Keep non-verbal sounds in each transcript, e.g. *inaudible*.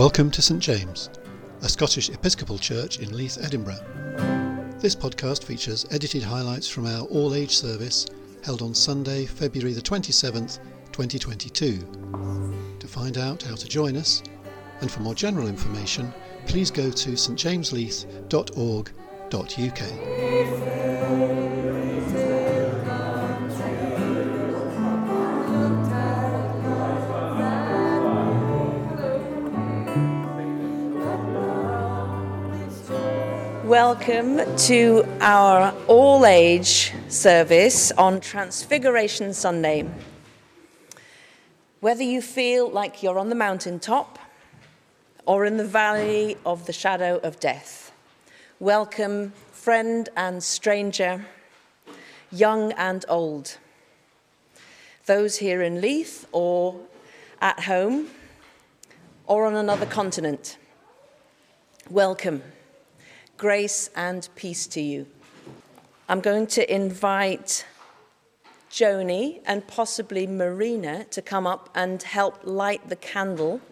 Welcome to St James, a Scottish Episcopal church in Leith, Edinburgh. This podcast features edited highlights from our all age service held on Sunday, February the 27th, 2022. To find out how to join us, and for more general information, please go to stjamesleith.org.uk. Welcome to our all age service on Transfiguration Sunday. Whether you feel like you're on the mountaintop or in the valley of the shadow of death, welcome, friend and stranger, young and old. Those here in Leith or at home or on another continent, welcome grace and peace to you. I'm going to invite Joni and possibly Marina to come up and help light the candle.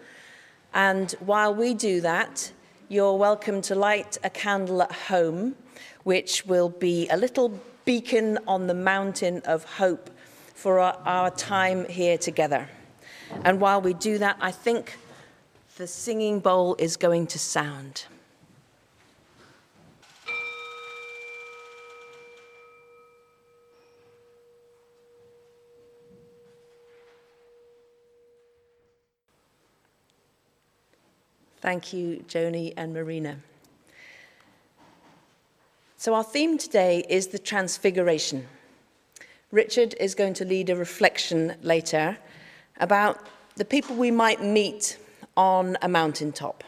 And while we do that, you're welcome to light a candle at home, which will be a little beacon on the mountain of hope for our, our time here together. And while we do that, I think the singing bowl is going to sound. Thank you, Joni and Marina. So, our theme today is the Transfiguration. Richard is going to lead a reflection later about the people we might meet on a mountaintop.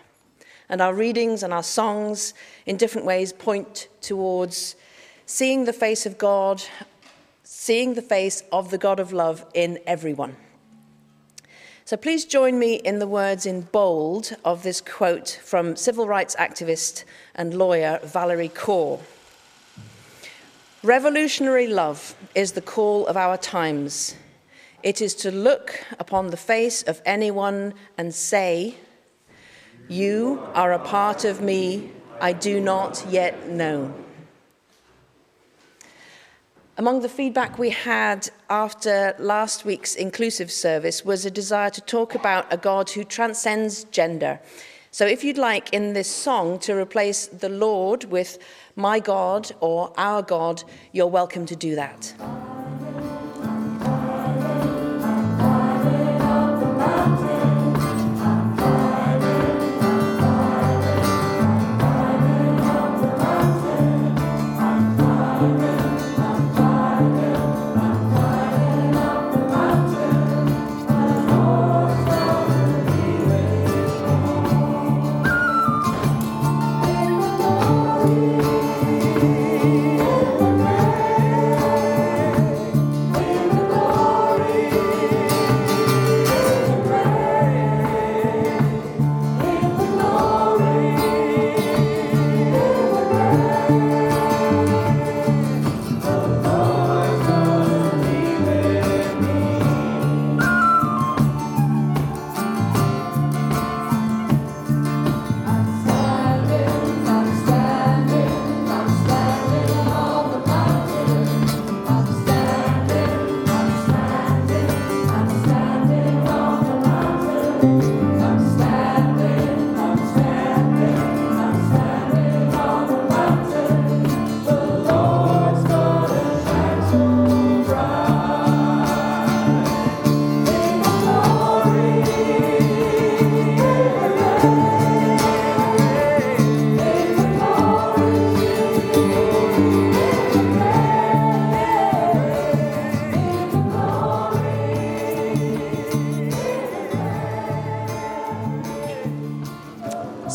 And our readings and our songs, in different ways, point towards seeing the face of God, seeing the face of the God of love in everyone. So please join me in the words in bold of this quote from civil rights activist and lawyer Valerie Kaur. Revolutionary love is the call of our times. It is to look upon the face of anyone and say, You are a part of me I do not yet know. Among the feedback we had after last week's inclusive service was a desire to talk about a God who transcends gender. So if you'd like in this song to replace the Lord with my God or our God, you're welcome to do that.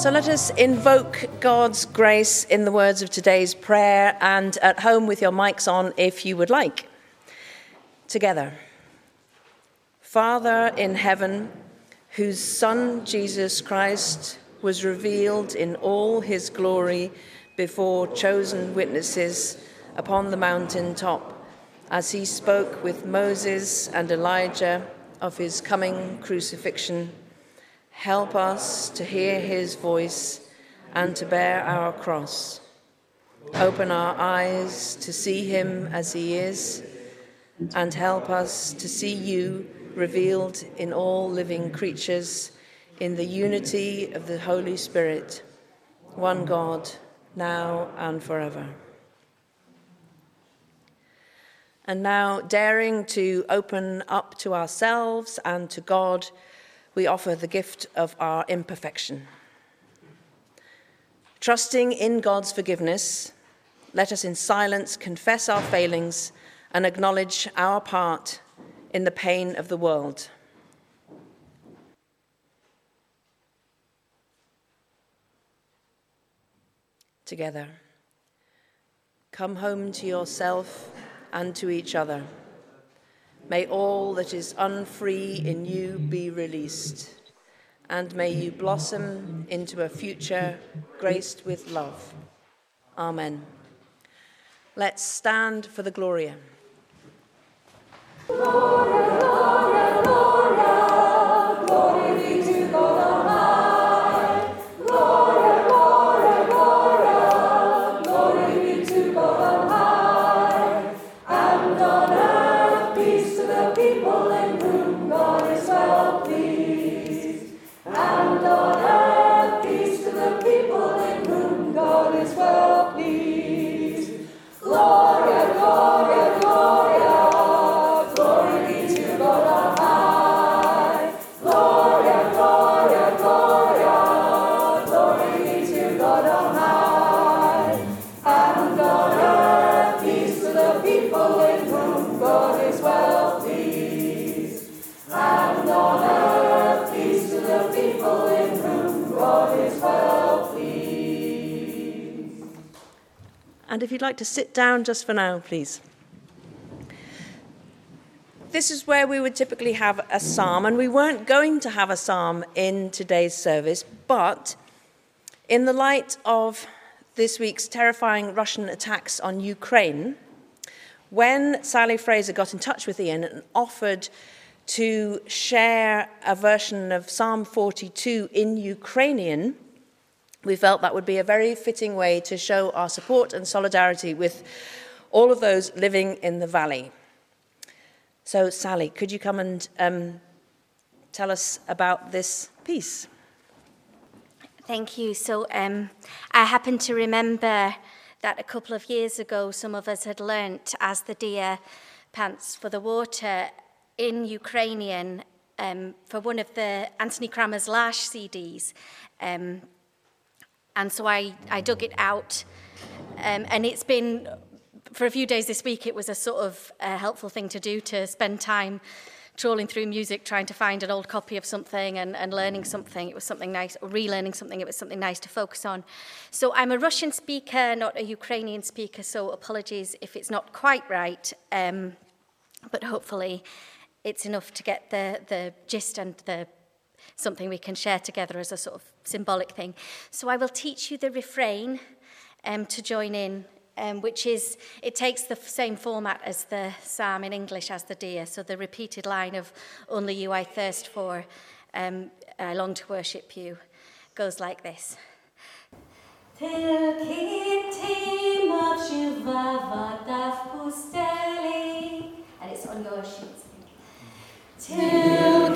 So let us invoke God's grace in the words of today's prayer and at home with your mics on if you would like. Together. Father in heaven, whose Son Jesus Christ was revealed in all his glory before chosen witnesses upon the mountain top, as he spoke with Moses and Elijah of his coming crucifixion Help us to hear his voice and to bear our cross. Open our eyes to see him as he is, and help us to see you revealed in all living creatures in the unity of the Holy Spirit, one God, now and forever. And now, daring to open up to ourselves and to God, we offer the gift of our imperfection. Trusting in God's forgiveness, let us in silence confess our failings and acknowledge our part in the pain of the world. Together, come home to yourself and to each other. May all that is unfree in you be released, and may you blossom into a future graced with love. Amen. Let's stand for the Gloria. Gloria, Gloria, if you'd like to sit down just for now, please. This is where we would typically have a psalm, and we weren't going to have a psalm in today's service, but in the light of this week's terrifying Russian attacks on Ukraine, when Sally Fraser got in touch with Ian and offered to share a version of Psalm 42 in Ukrainian, we felt that would be a very fitting way to show our support and solidarity with all of those living in the valley. So, Sally, could you come and um, tell us about this piece? Thank you. So, um, I happen to remember that a couple of years ago, some of us had learnt as the deer pants for the water in Ukrainian um, for one of the Anthony Kramer's L'Arche CDs. Um, and so I, I dug it out. Um, and it's been, for a few days this week, it was a sort of helpful thing to do to spend time trawling through music, trying to find an old copy of something and, and learning something. It was something nice, or relearning something. It was something nice to focus on. So I'm a Russian speaker, not a Ukrainian speaker, so apologies if it's not quite right. Um, but hopefully it's enough to get the, the gist and the something we can share together as a sort of symbolic thing. So I will teach you the refrain um, to join in, um, which is, it takes the same format as the psalm in English as the deer. So the repeated line of, Only you I thirst for, um, I long to worship you, goes like this. And it's on your sheets. Till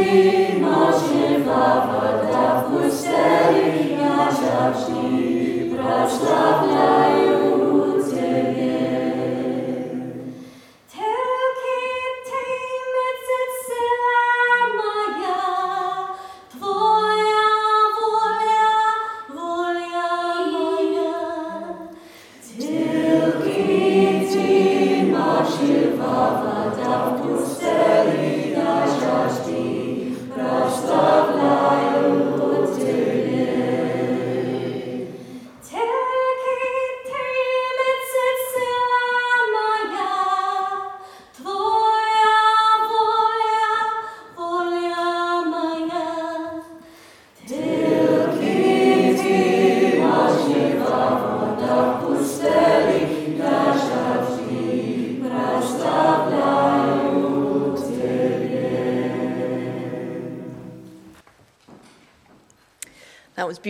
Vadav,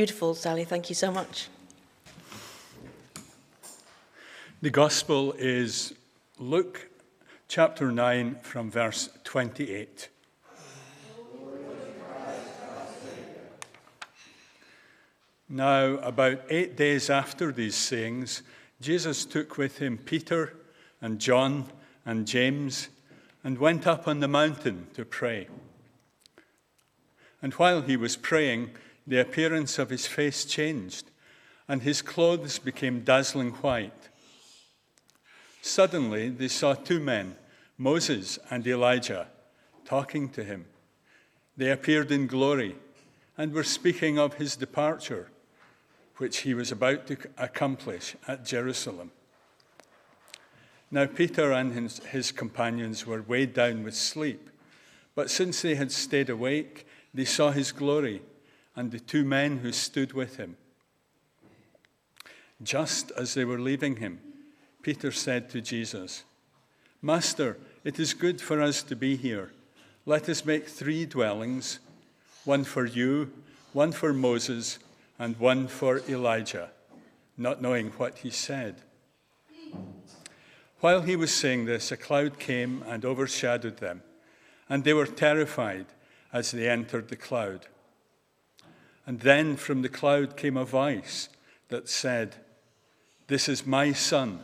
beautiful, Sally. Thank you so much. The Gospel is Luke chapter 9 from verse 28. Now, about eight days after these sayings, Jesus took with him Peter and John and James and went up on the mountain to pray. And while he was praying, the appearance of his face changed, and his clothes became dazzling white. Suddenly, they saw two men, Moses and Elijah, talking to him. They appeared in glory and were speaking of his departure which he was about to accomplish at Jerusalem. Now, Peter and his, his, companions were weighed down with sleep, but since they had stayed awake, they saw his glory and the two men who stood with him. Just as they were leaving him, Peter said to Jesus, Master, it is good for us to be here. Let us make three dwellings one for you, one for Moses and one for Elijah, not knowing what he said. While he was saying this, a cloud came and overshadowed them, and they were terrified as they entered the cloud. And then from the cloud came a voice that said, This is my son,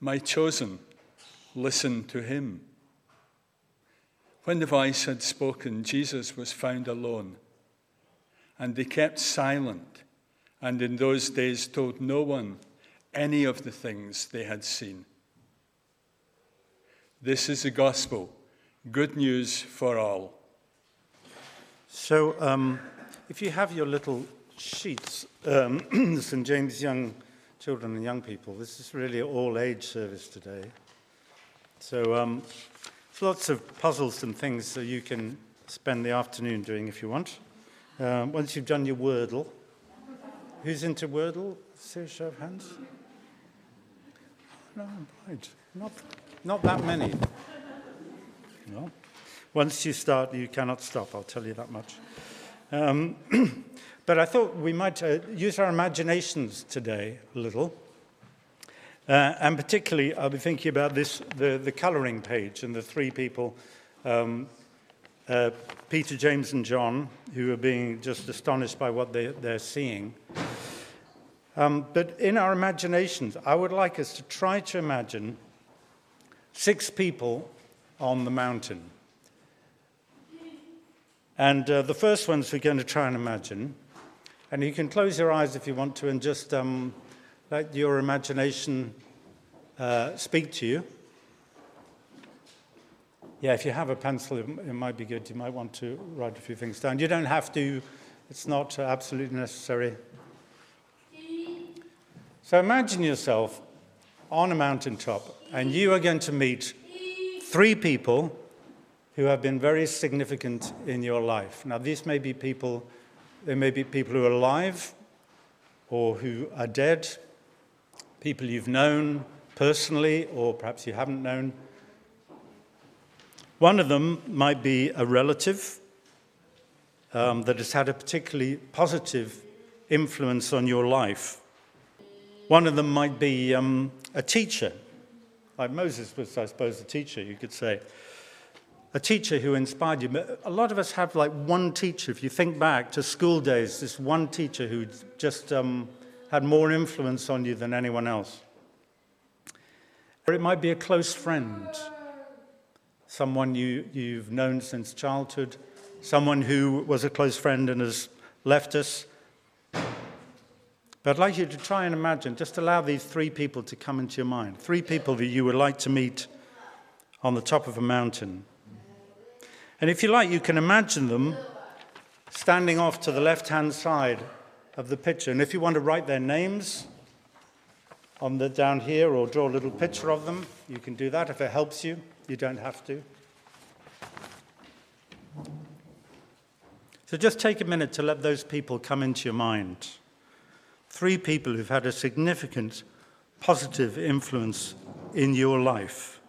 my chosen. Listen to him. When the voice had spoken, Jesus was found alone, and they kept silent and in those days told no one any of the things they had seen. This is the gospel, good news for all. So, um, if you have your little sheets, um, *clears throat* St. James Young Children and Young People, this is really an all age service today. So, um, lots of puzzles and things that you can spend the afternoon doing if you want. Um, once you've done your Wordle, Who's into Wordle? See a show of hands. No, right. Not, not that many. No. Once you start, you cannot stop, I'll tell you that much. Um, *clears throat* but I thought we might uh, use our imaginations today a little. Uh, and particularly, I'll be thinking about this the, the colouring page and the three people um, uh, Peter, James, and John, who are being just astonished by what they, they're seeing. Um, but in our imaginations, I would like us to try to imagine six people on the mountain. And uh, the first ones we're going to try and imagine. And you can close your eyes if you want to and just um, let your imagination uh, speak to you. Yeah, if you have a pencil, it, it, might be good. You might want to write a few things down. You don't have to, it's not uh, absolutely necessary. So imagine yourself on a mountaintop, and you are going to meet three people who have been very significant in your life. Now, these may be people, there may be people who are alive or who are dead, people you've known personally or perhaps you haven't known. One of them might be a relative um, that has had a particularly positive influence on your life. One of them might be um, a teacher, like Moses was, I suppose, a teacher, you could say. A teacher who inspired you. A lot of us have like one teacher. If you think back to school days, this one teacher who just um, had more influence on you than anyone else. Or it might be a close friend someone you, you've known since childhood, someone who was a close friend and has left us. But I'd like you to try and imagine, just allow these three people to come into your mind. Three people that you would like to meet on the top of a mountain. And if you like, you can imagine them standing off to the left hand side of the picture. And if you want to write their names on the down here or draw a little picture of them, you can do that if it helps you. You don't have to. So just take a minute to let those people come into your mind. Three people who've had a significant positive influence in your life.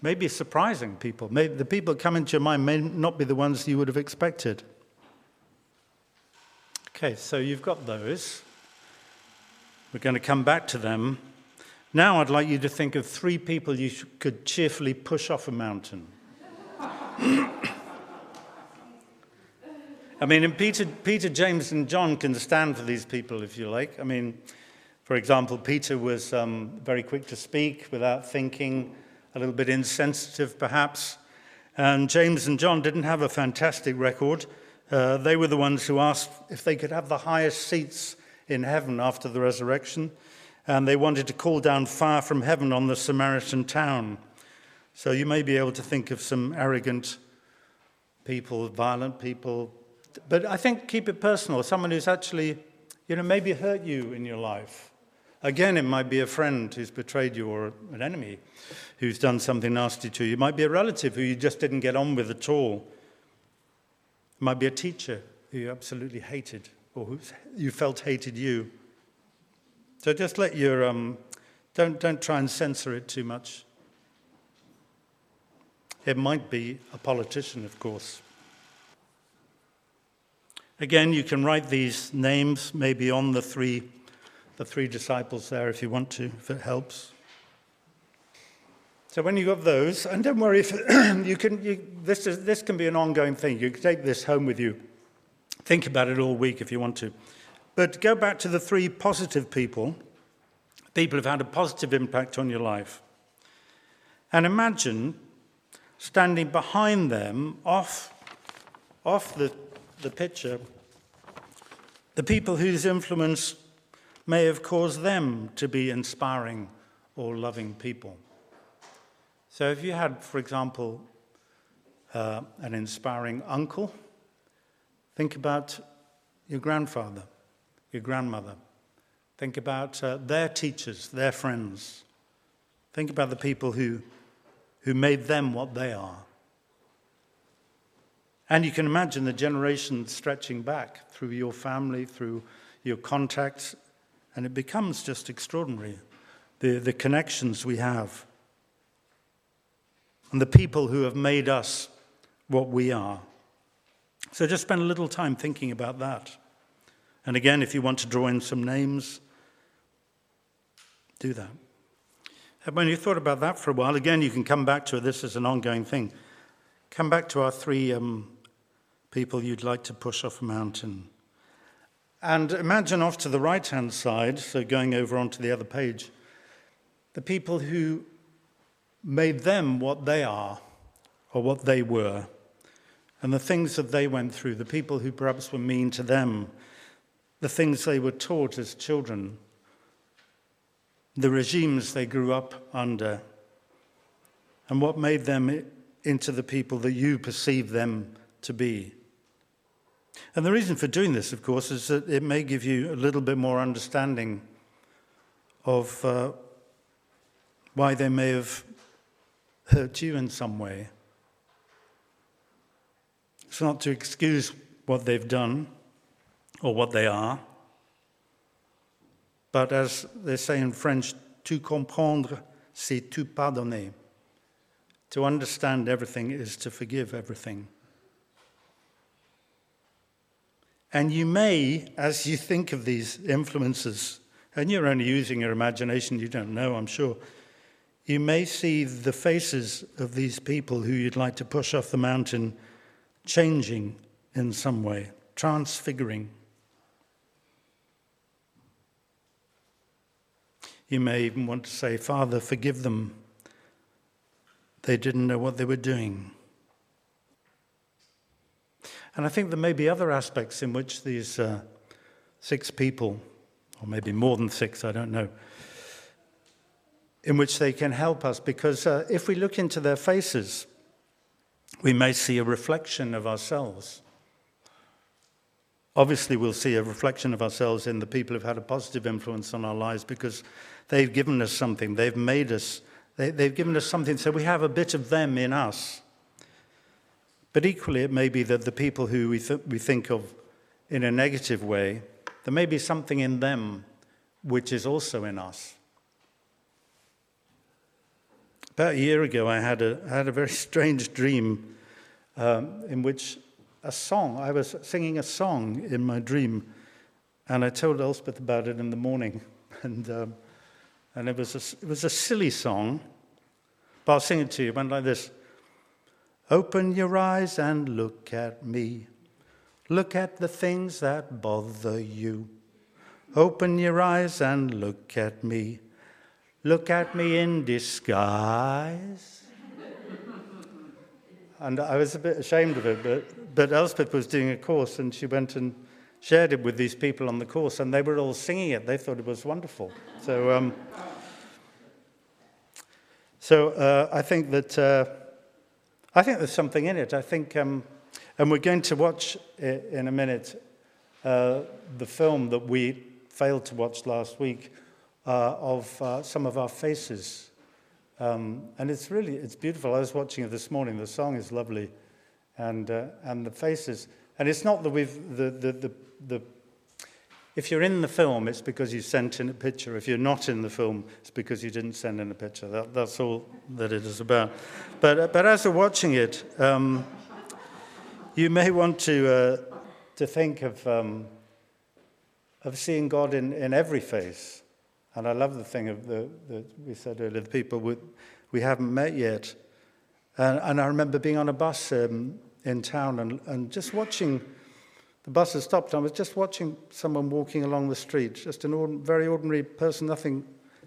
Maybe surprising people. Maybe the people that come into your mind may not be the ones you would have expected. Okay, so you've got those. We're going to come back to them. Now I'd like you to think of three people you could cheerfully push off a mountain. I mean, and Peter, Peter, James, and John can stand for these people if you like. I mean, for example, Peter was um, very quick to speak without thinking, a little bit insensitive perhaps. And James and John didn't have a fantastic record. Uh, they were the ones who asked if they could have the highest seats in heaven after the resurrection. And they wanted to call down fire from heaven on the Samaritan town. So you may be able to think of some arrogant people, violent people, but I think keep it personal. Someone who's actually, you know, maybe hurt you in your life. Again, it might be a friend who's betrayed you or an enemy who's done something nasty to you. It might be a relative who you just didn't get on with at all. It might be a teacher who you absolutely hated or who you felt hated you. So just let your, um, don't, don't try and censor it too much. It might be a politician, of course. Again, you can write these names maybe on the three, the three disciples there if you want to, if it helps. So when you have those, and don't worry if *clears throat* you can, you, this, is, this can be an ongoing thing. You can take this home with you. Think about it all week if you want to. But go back to the three positive people, people who've had a positive impact on your life. And imagine standing behind them off, off the the picture, the people whose influence may have caused them to be inspiring or loving people. So if you had, for example, uh, an inspiring uncle, think about your grandfather, your grandmother. Think about uh, their teachers, their friends. Think about the people who, who made them what they are. And you can imagine the generations stretching back through your family, through your contacts, and it becomes just extraordinary the, the connections we have and the people who have made us what we are. So just spend a little time thinking about that. And again, if you want to draw in some names, do that. And when you've thought about that for a while, again, you can come back to it. This is an ongoing thing. Come back to our three um, people you'd like to push off a mountain. And imagine off to the right hand side, so going over onto the other page, the people who made them what they are or what they were, and the things that they went through, the people who perhaps were mean to them, the things they were taught as children, the regimes they grew up under, and what made them into the people that you perceive them to be. And the reason for doing this, of course, is that it may give you a little bit more understanding of uh, why they may have hurt you in some way. It's not to excuse what they've done or what they are, but as they say in French, to comprendre, c'est tout pardonner. To understand everything is to forgive everything. And you may, as you think of these influences, and you're only using your imagination, you don't know, I'm sure, you may see the faces of these people who you'd like to push off the mountain changing in some way, transfiguring. You may even want to say, Father, forgive them. They didn't know what they were doing. And I think there may be other aspects in which these uh, six people, or maybe more than six, I don't know, in which they can help us. Because uh, if we look into their faces, we may see a reflection of ourselves. Obviously, we'll see a reflection of ourselves in the people who've had a positive influence on our lives because they've given us something, they've made us, they, have given us something, so we have a bit of them in us. But equally, it may be that the people who we, th- we think of in a negative way, there may be something in them which is also in us. About a year ago, I had a, I had a very strange dream um, in which a song, I was singing a song in my dream, And I told Elspeth about it in the morning. *laughs* And, um, and it, was a, it was a silly song, but I'll sing it to you. It went like this Open your eyes and look at me. Look at the things that bother you. Open your eyes and look at me. Look at me in disguise. and I was a bit ashamed of it, but, but Elspeth was doing a course and she went and shared it with these people on the course, and they were all singing it. They thought it was wonderful. So, um, so uh, I think that uh, I think there's something in it. I think, um, and we're going to watch in a minute uh, the film that we failed to watch last week uh, of uh, some of our faces, um, and it's really it's beautiful. I was watching it this morning. The song is lovely, and uh, and the faces. And it's not that we've the the, the the, if you're in the film, it's because you sent in a picture. If you're not in the film, it's because you didn't send in a picture. That, that's all that it is about. But, but as you're watching it, um, you may want to, uh, to think of, um, of seeing God in, in every face. And I love the thing of the, that we said earlier, the people we, we haven't met yet. And, and I remember being on a bus um, in town and, and just watching the bus had stopped. I was just watching someone walking along the street, just an very ordinary person, nothing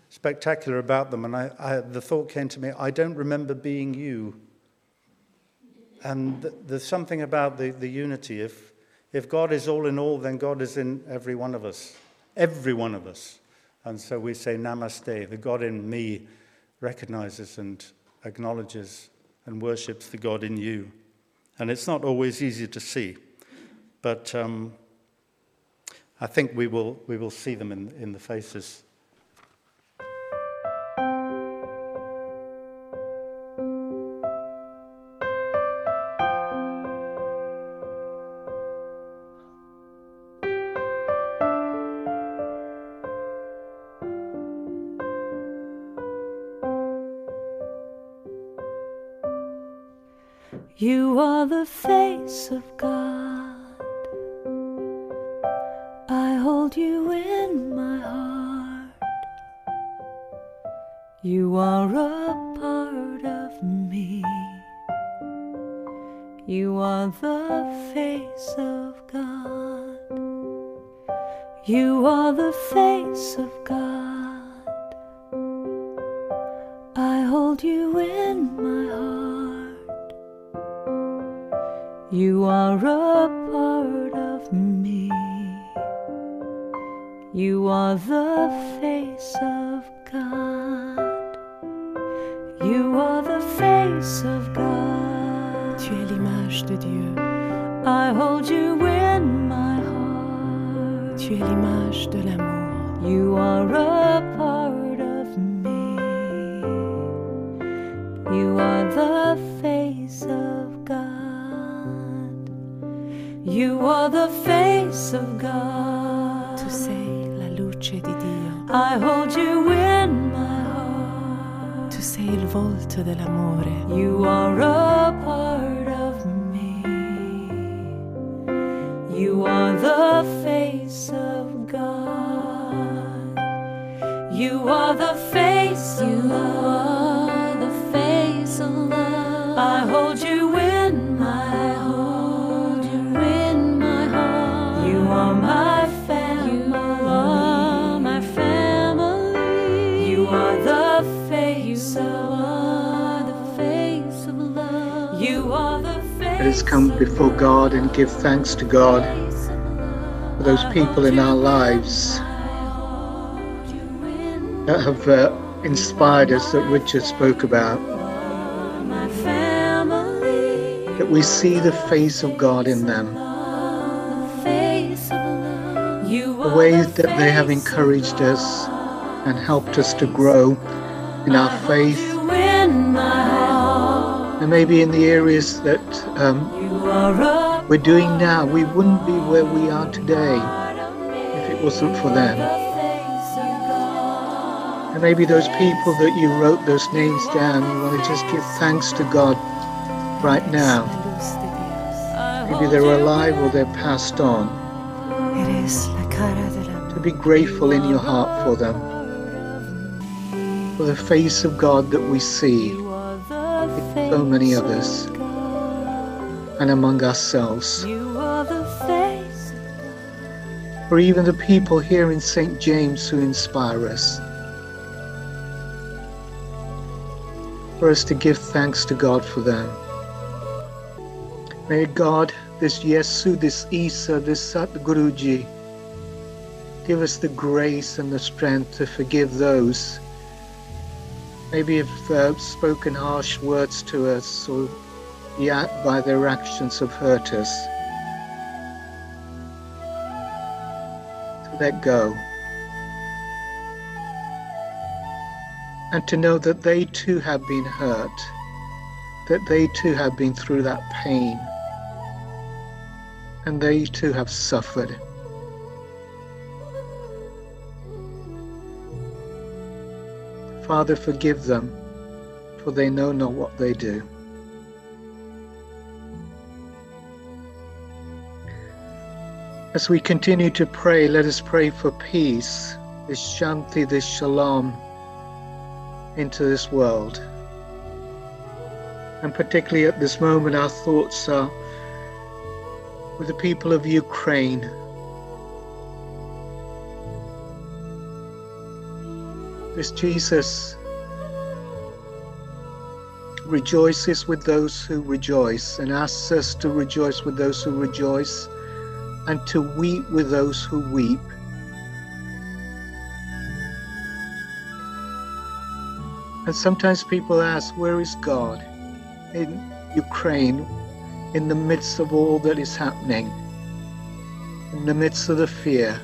spectacular about them. And I, I, the thought came to me, I don't remember being you. And th- there's something about the, the unity. If, if God is all in all, then God is in every one of us. Every one of us. And so we say, Namaste. The God in me recognizes and acknowledges and worships the God in you. And it's not always easy to see. But um, I think we will, we will see them in, in the faces. You are a part of me. You are the face of God. You are the face of God. I hold you in my heart. You are a part of me. You are the face of You are the face of God. Tu es l'image de Dieu. I hold you in my heart. Tu es l'image de l'amour. You are a part of me. You are the Dell'amore. You are a part of me. You are the face of God. You are the face of you come before God and give thanks to God for those people in our lives that have uh, inspired us that Richard spoke about. That we see the face of God in them, the ways that they have encouraged us and helped us to grow in our faith, and maybe in the areas that um, we're doing now. We wouldn't be where we are today if it wasn't for them. And maybe those people that you wrote those names down, you want to just give thanks to God right now. Maybe they're alive or they're passed on. To be grateful in your heart for them, for the face of God that we see so many others and among ourselves. or even the people here in St. James who inspire us. For us to give thanks to God for them. May God, this Yesu, this Isa, this Satguruji, give us the grace and the strength to forgive those maybe have uh, spoken harsh words to us or yet by their actions have hurt us. To let go. And to know that they too have been hurt, that they too have been through that pain, and they too have suffered. Father, forgive them, for they know not what they do. As we continue to pray, let us pray for peace, this shanti, this shalom into this world. And particularly at this moment, our thoughts are with the people of Ukraine. This Jesus rejoices with those who rejoice and asks us to rejoice with those who rejoice and to weep with those who weep. And sometimes people ask, Where is God in Ukraine in the midst of all that is happening, in the midst of the fear?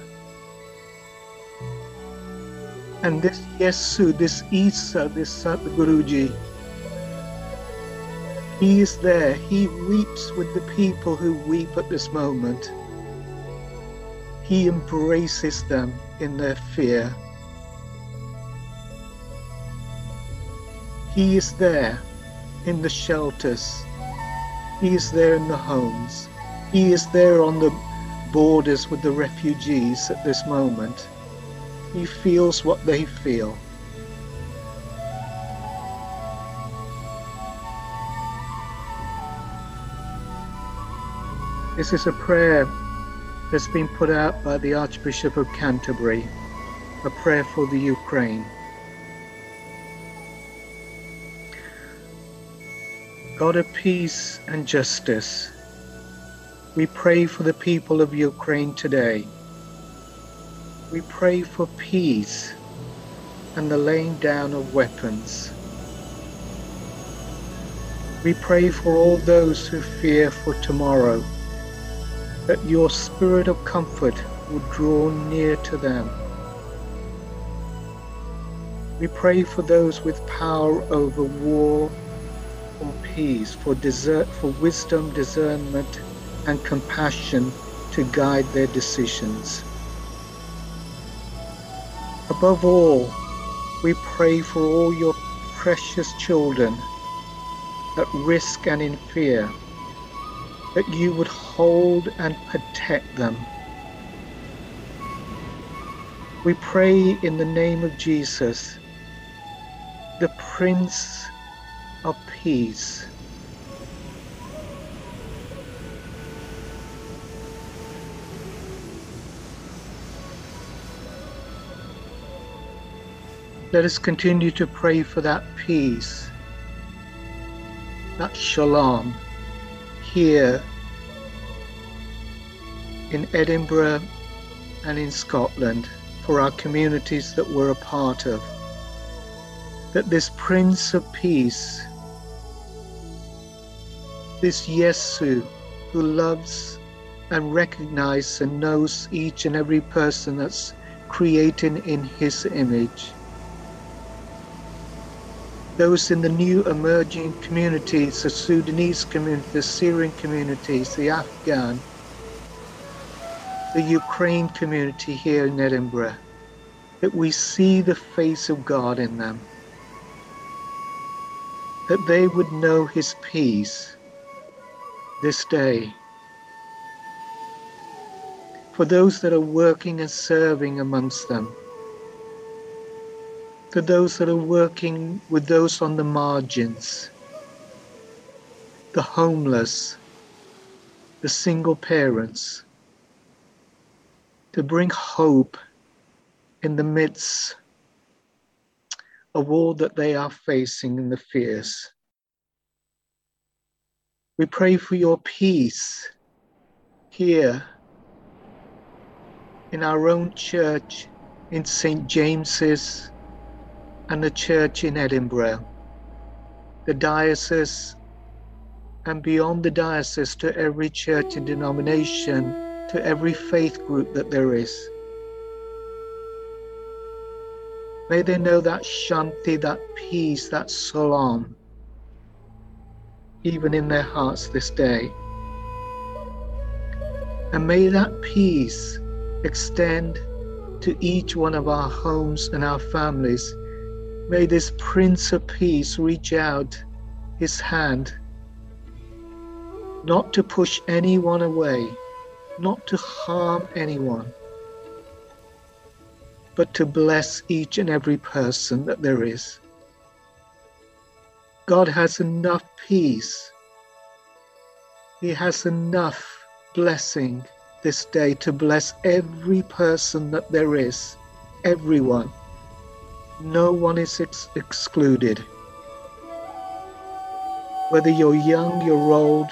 And this Yesu, this Isa, this Satguruji, he is there. He weeps with the people who weep at this moment. He embraces them in their fear. He is there in the shelters. He is there in the homes. He is there on the borders with the refugees at this moment. He feels what they feel. This is a prayer that's been put out by the Archbishop of Canterbury, a prayer for the Ukraine. God of peace and justice, we pray for the people of Ukraine today. We pray for peace and the laying down of weapons. We pray for all those who fear for tomorrow, that your spirit of comfort would draw near to them. We pray for those with power over war or peace, for, desert, for wisdom, discernment, and compassion to guide their decisions. Above all, we pray for all your precious children at risk and in fear, that you would hold and protect them. We pray in the name of Jesus, the Prince of Peace. Let us continue to pray for that peace, that shalom here in Edinburgh and in Scotland for our communities that we're a part of. That this Prince of Peace, this Yesu who loves and recognizes and knows each and every person that's created in his image, those in the new emerging communities, the Sudanese community, the Syrian communities, the Afghan, the Ukraine community here in Edinburgh, that we see the face of God in them, that they would know His peace this day. for those that are working and serving amongst them, for those that are working with those on the margins, the homeless, the single parents, to bring hope in the midst of all that they are facing and the fears. We pray for your peace here in our own church in St. James's and the church in Edinburgh, the diocese, and beyond the diocese to every church and denomination, to every faith group that there is. May they know that shanti, that peace, that salam, even in their hearts this day. And may that peace extend to each one of our homes and our families. May this Prince of Peace reach out his hand, not to push anyone away, not to harm anyone, but to bless each and every person that there is. God has enough peace. He has enough blessing this day to bless every person that there is, everyone. No one is ex- excluded. Whether you're young, you're old,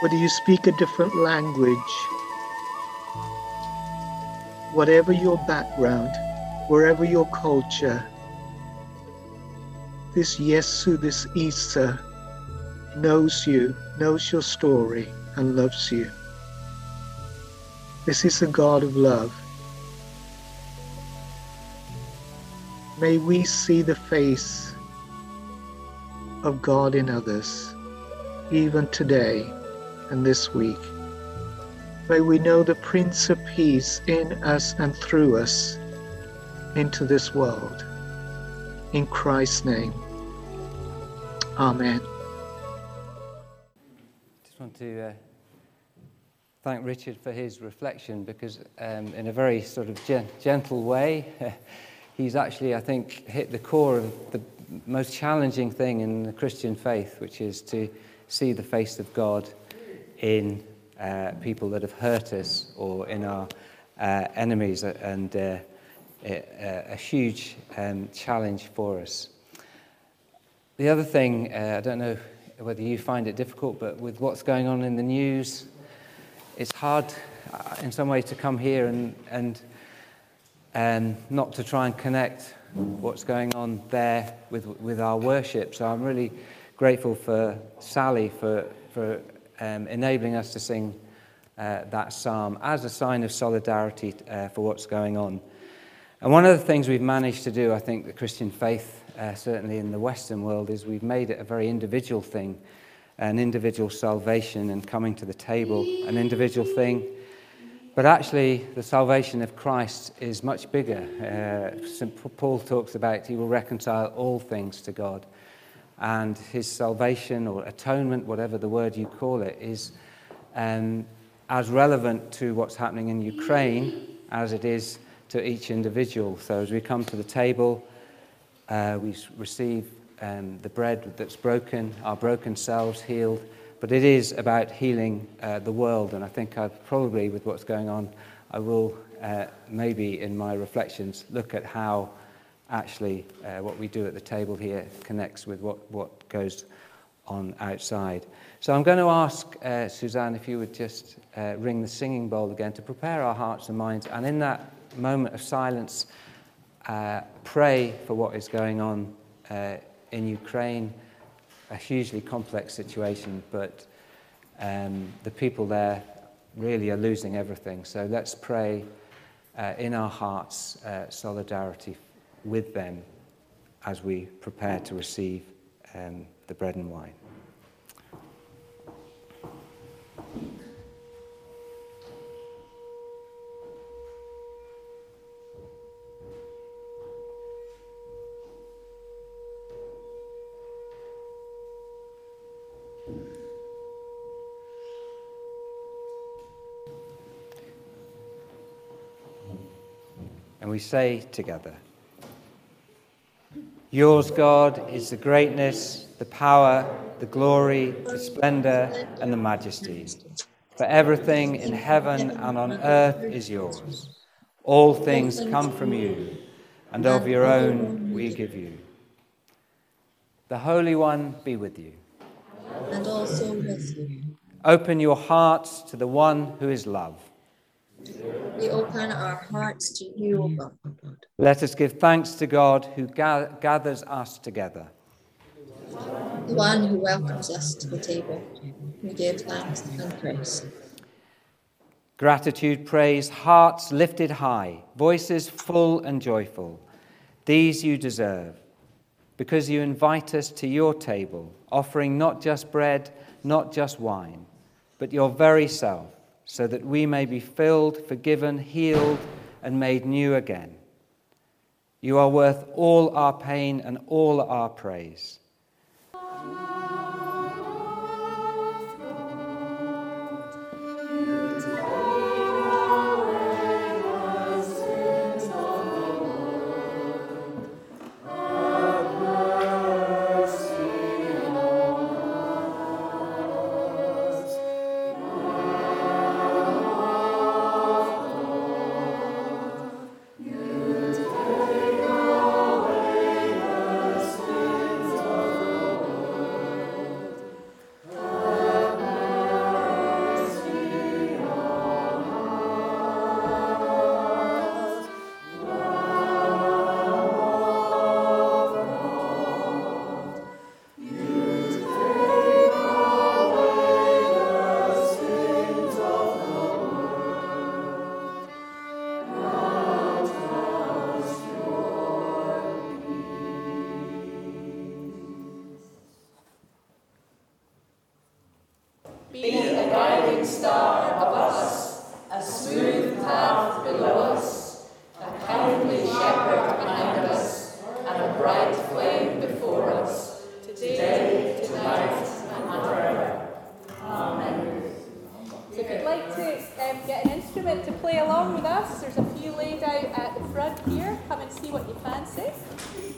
whether you speak a different language, whatever your background, wherever your culture, this Yesu, this Isa, knows you, knows your story, and loves you. This is a God of love. May we see the face of God in others, even today and this week. May we know the Prince of Peace in us and through us into this world. In Christ's name. Amen. just want to uh, thank Richard for his reflection because, um, in a very sort of gen- gentle way, *laughs* he's actually, I think, hit the core of the most challenging thing in the Christian faith, which is to see the face of God in uh, people that have hurt us or in our uh, enemies, and uh, a, a huge um, challenge for us. The other thing, uh, I don't know whether you find it difficult, but with what's going on in the news, it's hard uh, in some ways to come here and, and um, not to try and connect what's going on there with, with our worship. So I'm really grateful for Sally for, for um, enabling us to sing uh, that psalm as a sign of solidarity uh, for what's going on. And one of the things we've managed to do, I think, the Christian faith, uh, certainly in the Western world, is we've made it a very individual thing an individual salvation and coming to the table, an individual thing. But actually, the salvation of Christ is much bigger. Uh, St. Paul talks about he will reconcile all things to God. And his salvation or atonement, whatever the word you call it, is um, as relevant to what's happening in Ukraine as it is to each individual. So as we come to the table, uh, we receive um, the bread that's broken, our broken selves healed. But it is about healing uh, the world. And I think I've probably, with what's going on, I will uh, maybe in my reflections look at how actually uh, what we do at the table here connects with what, what goes on outside. So I'm going to ask uh, Suzanne if you would just uh, ring the singing bowl again to prepare our hearts and minds. And in that moment of silence, uh, pray for what is going on uh, in Ukraine, a hugely complex situation, but um, the people there really are losing everything. So let's pray uh, in our hearts uh, solidarity with them as we prepare to receive um, the bread and wine. We say together Yours, God, is the greatness, the power, the glory, the splendor, and the majesty. For everything in heaven and on earth is yours. All things come from you, and of your own we give you. The Holy One be with you. and also with you. Open your hearts to the one who is love. We open our hearts to you, O God. Let us give thanks to God who ga- gathers us together. the one who welcomes us to the table. We give thanks and praise. Gratitude, praise, hearts lifted high, voices full and joyful. These you deserve, because you invite us to your table, offering not just bread, not just wine, but your very self, so that we may be filled, forgiven, healed, and made new again. You are worth all our pain and all our praise.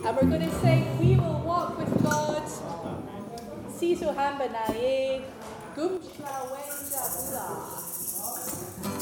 And we're going to sing We Will Walk with God, Siso Hamba Nae, Gum Shra Wenja Ula.